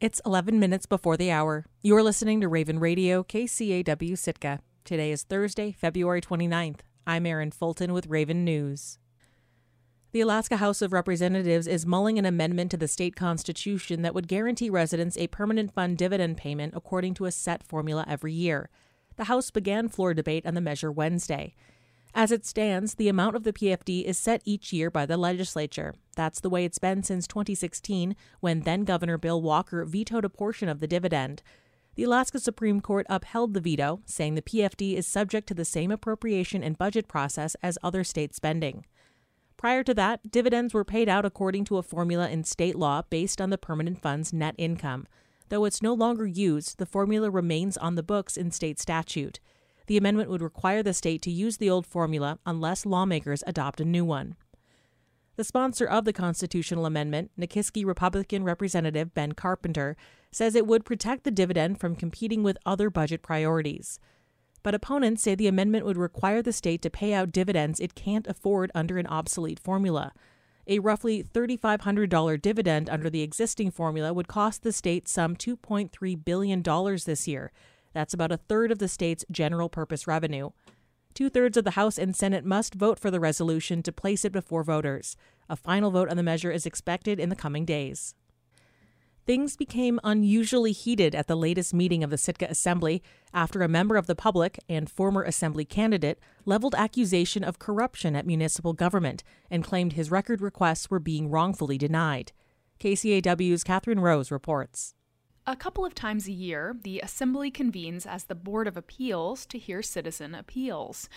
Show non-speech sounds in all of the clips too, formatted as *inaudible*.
It's 11 minutes before the hour. You're listening to Raven Radio, KCAW Sitka. Today is Thursday, February 29th. I'm Erin Fulton with Raven News. The Alaska House of Representatives is mulling an amendment to the state constitution that would guarantee residents a permanent fund dividend payment according to a set formula every year. The House began floor debate on the measure Wednesday. As it stands, the amount of the PFD is set each year by the legislature. That's the way it's been since 2016, when then Governor Bill Walker vetoed a portion of the dividend. The Alaska Supreme Court upheld the veto, saying the PFD is subject to the same appropriation and budget process as other state spending. Prior to that, dividends were paid out according to a formula in state law based on the permanent fund's net income. Though it's no longer used, the formula remains on the books in state statute. The amendment would require the state to use the old formula unless lawmakers adopt a new one. The sponsor of the constitutional amendment, Nikiski Republican Representative Ben Carpenter, says it would protect the dividend from competing with other budget priorities. But opponents say the amendment would require the state to pay out dividends it can't afford under an obsolete formula. A roughly $3,500 dividend under the existing formula would cost the state some $2.3 billion this year, that's about a third of the state's general purpose revenue. Two thirds of the House and Senate must vote for the resolution to place it before voters. A final vote on the measure is expected in the coming days. Things became unusually heated at the latest meeting of the Sitka Assembly after a member of the public and former Assembly candidate leveled accusation of corruption at municipal government and claimed his record requests were being wrongfully denied. KCAW's Katherine Rose reports. A couple of times a year, the Assembly convenes as the Board of Appeals to hear citizen appeals.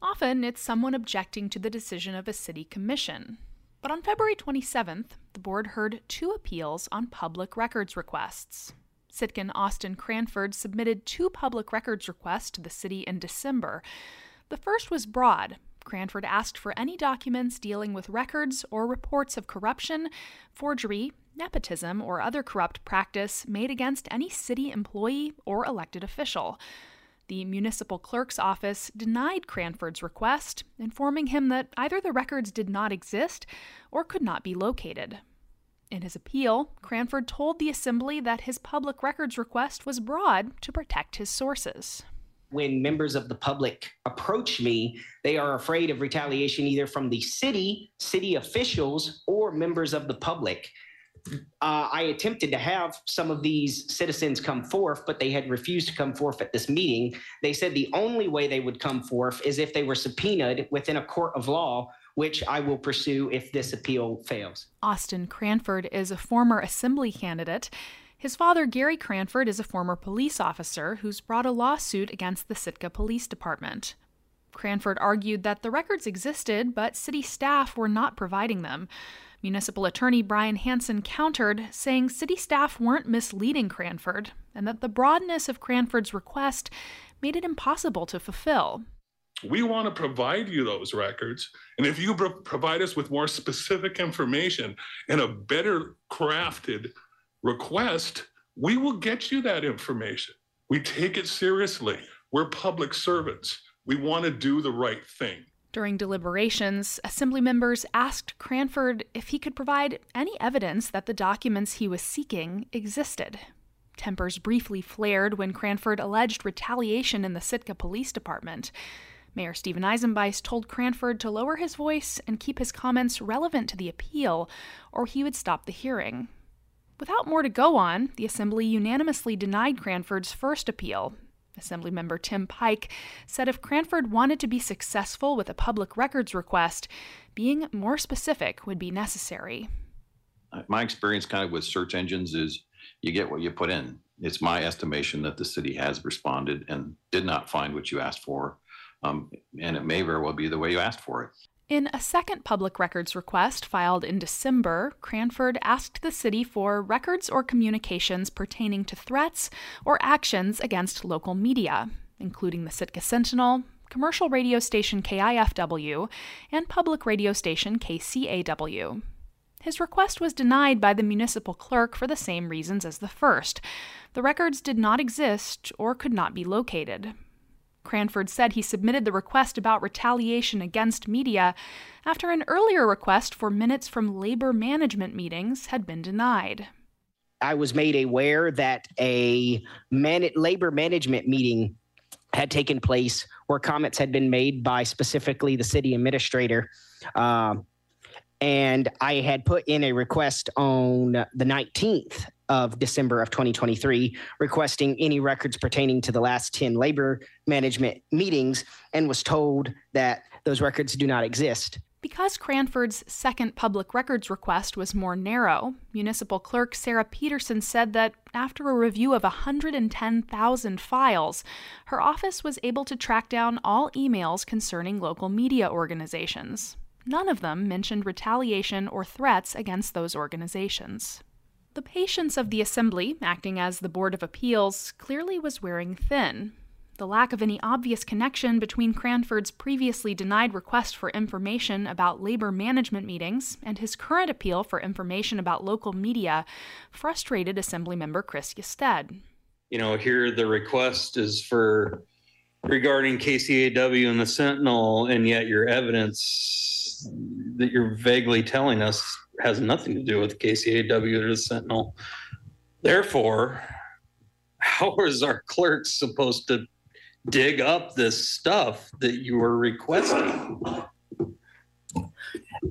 Often, it's someone objecting to the decision of a city commission. But on February 27th, the board heard two appeals on public records requests. Sitkan Austin Cranford submitted two public records requests to the city in December. The first was broad. Cranford asked for any documents dealing with records or reports of corruption, forgery, nepotism, or other corrupt practice made against any city employee or elected official. The municipal clerk's office denied Cranford's request, informing him that either the records did not exist or could not be located. In his appeal, Cranford told the assembly that his public records request was broad to protect his sources. When members of the public approach me, they are afraid of retaliation either from the city, city officials, or members of the public uh, I attempted to have some of these citizens come forth, but they had refused to come forth at this meeting. They said the only way they would come forth is if they were subpoenaed within a court of law, which I will pursue if this appeal fails. Austin Cranford is a former assembly candidate. His father, Gary Cranford, is a former police officer who's brought a lawsuit against the Sitka Police Department. Cranford argued that the records existed, but city staff were not providing them. Municipal Attorney Brian Hanson countered, saying city staff weren't misleading Cranford and that the broadness of Cranford's request made it impossible to fulfill. We want to provide you those records. And if you provide us with more specific information and a better crafted request, we will get you that information. We take it seriously. We're public servants. We want to do the right thing. During deliberations, Assembly members asked Cranford if he could provide any evidence that the documents he was seeking existed. Tempers briefly flared when Cranford alleged retaliation in the Sitka Police Department. Mayor Stephen Eisenbeisz told Cranford to lower his voice and keep his comments relevant to the appeal, or he would stop the hearing. Without more to go on, the Assembly unanimously denied Cranford's first appeal, Assemblymember Tim Pike said if Cranford wanted to be successful with a public records request, being more specific would be necessary. My experience kind of with search engines is you get what you put in. It's my estimation that the city has responded and did not find what you asked for. Um, and it may very well be the way you asked for it. In a second public records request filed in December, Cranford asked the city for records or communications pertaining to threats or actions against local media, including the Sitka Sentinel, commercial radio station KIFW, and public radio station KCAW. His request was denied by the municipal clerk for the same reasons as the first. The records did not exist or could not be located. Cranford said he submitted the request about retaliation against media after an earlier request for minutes from labor management meetings had been denied. I was made aware that a man- labor management meeting had taken place where comments had been made by specifically the city administrator. Um, and I had put in a request on the 19th of December of 2023, requesting any records pertaining to the last 10 labor management meetings, and was told that those records do not exist. Because Cranford's second public records request was more narrow, Municipal Clerk Sarah Peterson said that after a review of 110,000 files, her office was able to track down all emails concerning local media organizations. None of them mentioned retaliation or threats against those organizations. The patience of the Assembly, acting as the Board of Appeals, clearly was wearing thin. The lack of any obvious connection between Cranford's previously denied request for information about labor management meetings and his current appeal for information about local media frustrated Assemblymember Chris Ystad. You know, here the request is for regarding KCAW and the Sentinel, and yet your evidence that you're vaguely telling us has nothing to do with KCAW or the Sentinel. Therefore, how *laughs* is our clerk supposed to dig up this stuff that you are requesting?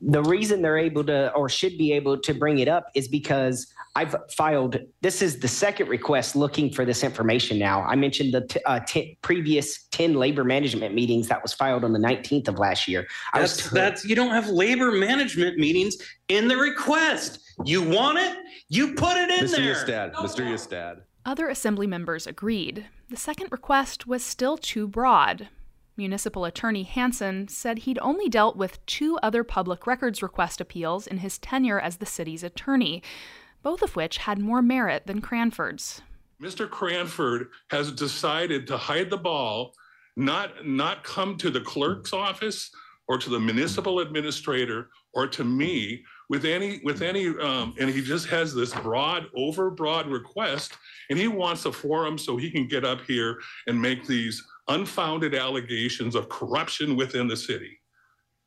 The reason they're able to or should be able to bring it up is because I've filed. This is the second request looking for this information. Now, I mentioned the t- uh, t- previous ten labor management meetings that was filed on the nineteenth of last year. I that's t- that's you don't have labor management meetings in the request. You want it, you put it in Mr. there. Ystad, Mr. Ystad. Other assembly members agreed. The second request was still too broad. Municipal Attorney Hanson said he'd only dealt with two other public records request appeals in his tenure as the city's attorney both of which had more merit than Cranford's. Mr. Cranford has decided to hide the ball, not, not come to the clerk's office or to the municipal administrator or to me with any with any um, and he just has this broad overbroad request and he wants a forum so he can get up here and make these unfounded allegations of corruption within the city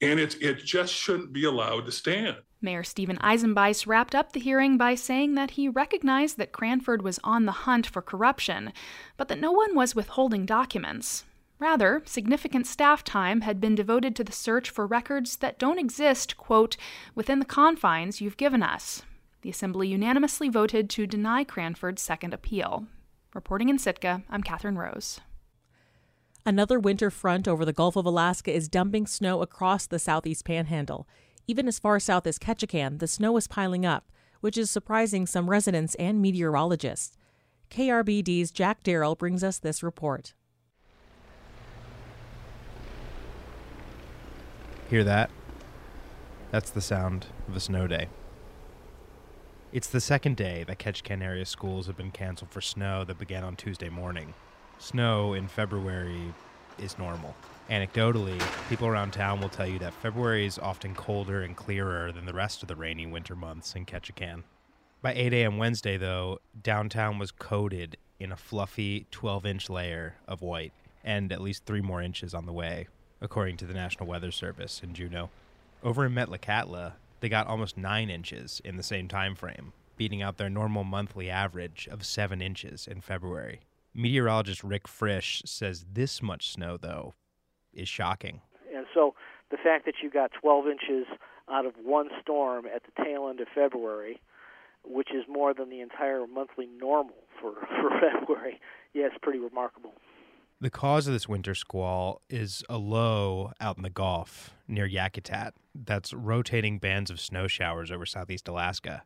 and it, it just shouldn't be allowed to stand Mayor Stephen Eisenbeisz wrapped up the hearing by saying that he recognized that Cranford was on the hunt for corruption, but that no one was withholding documents. Rather, significant staff time had been devoted to the search for records that don't exist, quote, within the confines you've given us. The Assembly unanimously voted to deny Cranford's second appeal. Reporting in Sitka, I'm Katherine Rose. Another winter front over the Gulf of Alaska is dumping snow across the southeast panhandle. Even as far south as Ketchikan, the snow is piling up, which is surprising some residents and meteorologists. KRBD's Jack Darrell brings us this report. Hear that? That's the sound of a snow day. It's the second day that Ketchikan area schools have been canceled for snow that began on Tuesday morning. Snow in February is normal. Anecdotally, people around town will tell you that February is often colder and clearer than the rest of the rainy winter months in Ketchikan. By 8 a.m. Wednesday, though, downtown was coated in a fluffy 12 inch layer of white, and at least three more inches on the way, according to the National Weather Service in Juneau. Over in Metlakatla, they got almost 9 inches in the same time frame, beating out their normal monthly average of 7 inches in February. Meteorologist Rick Fritsch says this much snow, though, is shocking. And so the fact that you got 12 inches out of one storm at the tail end of February, which is more than the entire monthly normal for, *laughs* for February, yeah, it's pretty remarkable. The cause of this winter squall is a low out in the Gulf near Yakutat that's rotating bands of snow showers over southeast Alaska.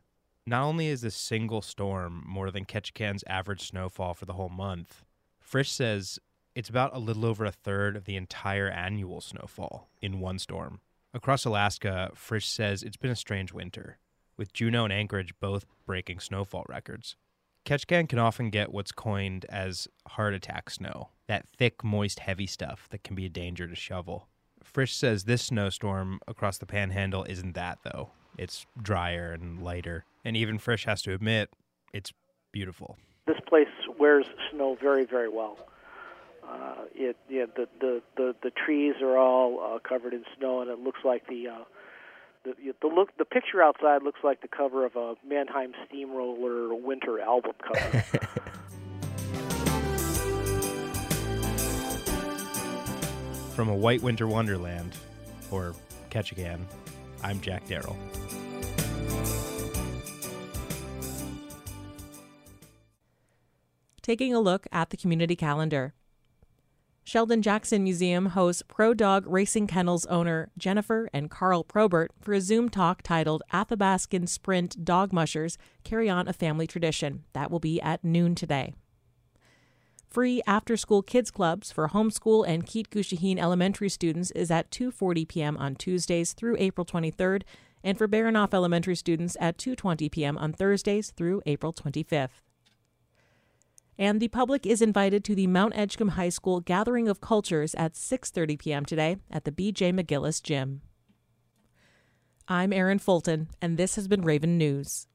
Not only is this single storm more than Ketchikan's average snowfall for the whole month, Fritsch says it's about a little over a third of the entire annual snowfall in one storm. Across Alaska, Fritsch says it's been a strange winter, with Juneau and Anchorage both breaking snowfall records. Ketchikan can often get what's coined as heart attack snow, that thick, moist, heavy stuff that can be a danger to shovel. Fritsch says this snowstorm across the panhandle isn't that, though. It's drier and lighter, and even Fritsch has to admit it's beautiful. This place wears snow very, very well. Uh, it yeah, the, the the the trees are all uh, covered in snow, and it looks like the uh, the the look the picture outside looks like the cover of a Mannheim Steamroller winter album cover. *laughs* From a white winter wonderland, or Ketchikan, I'm Jack Darrell. Taking a look at the community calendar. Sheldon Jackson Museum hosts Pro Dog Racing Kennels owner Jennifer and Carl Probert for a Zoom talk titled Athabascan Sprint Dog Mushers Carry On a Family Tradition. That will be at noon today. Free after-school kids clubs for homeschool and Gushaheen elementary students is at 2:40 p.m. on Tuesdays through April 23rd, and for Baranof elementary students at 2:20 p.m. on Thursdays through April 25th and the public is invited to the Mount Edgecumbe High School Gathering of Cultures at 6:30 p.m. today at the B.J. McGillis Gym. I'm Erin Fulton, and this has been Raven News.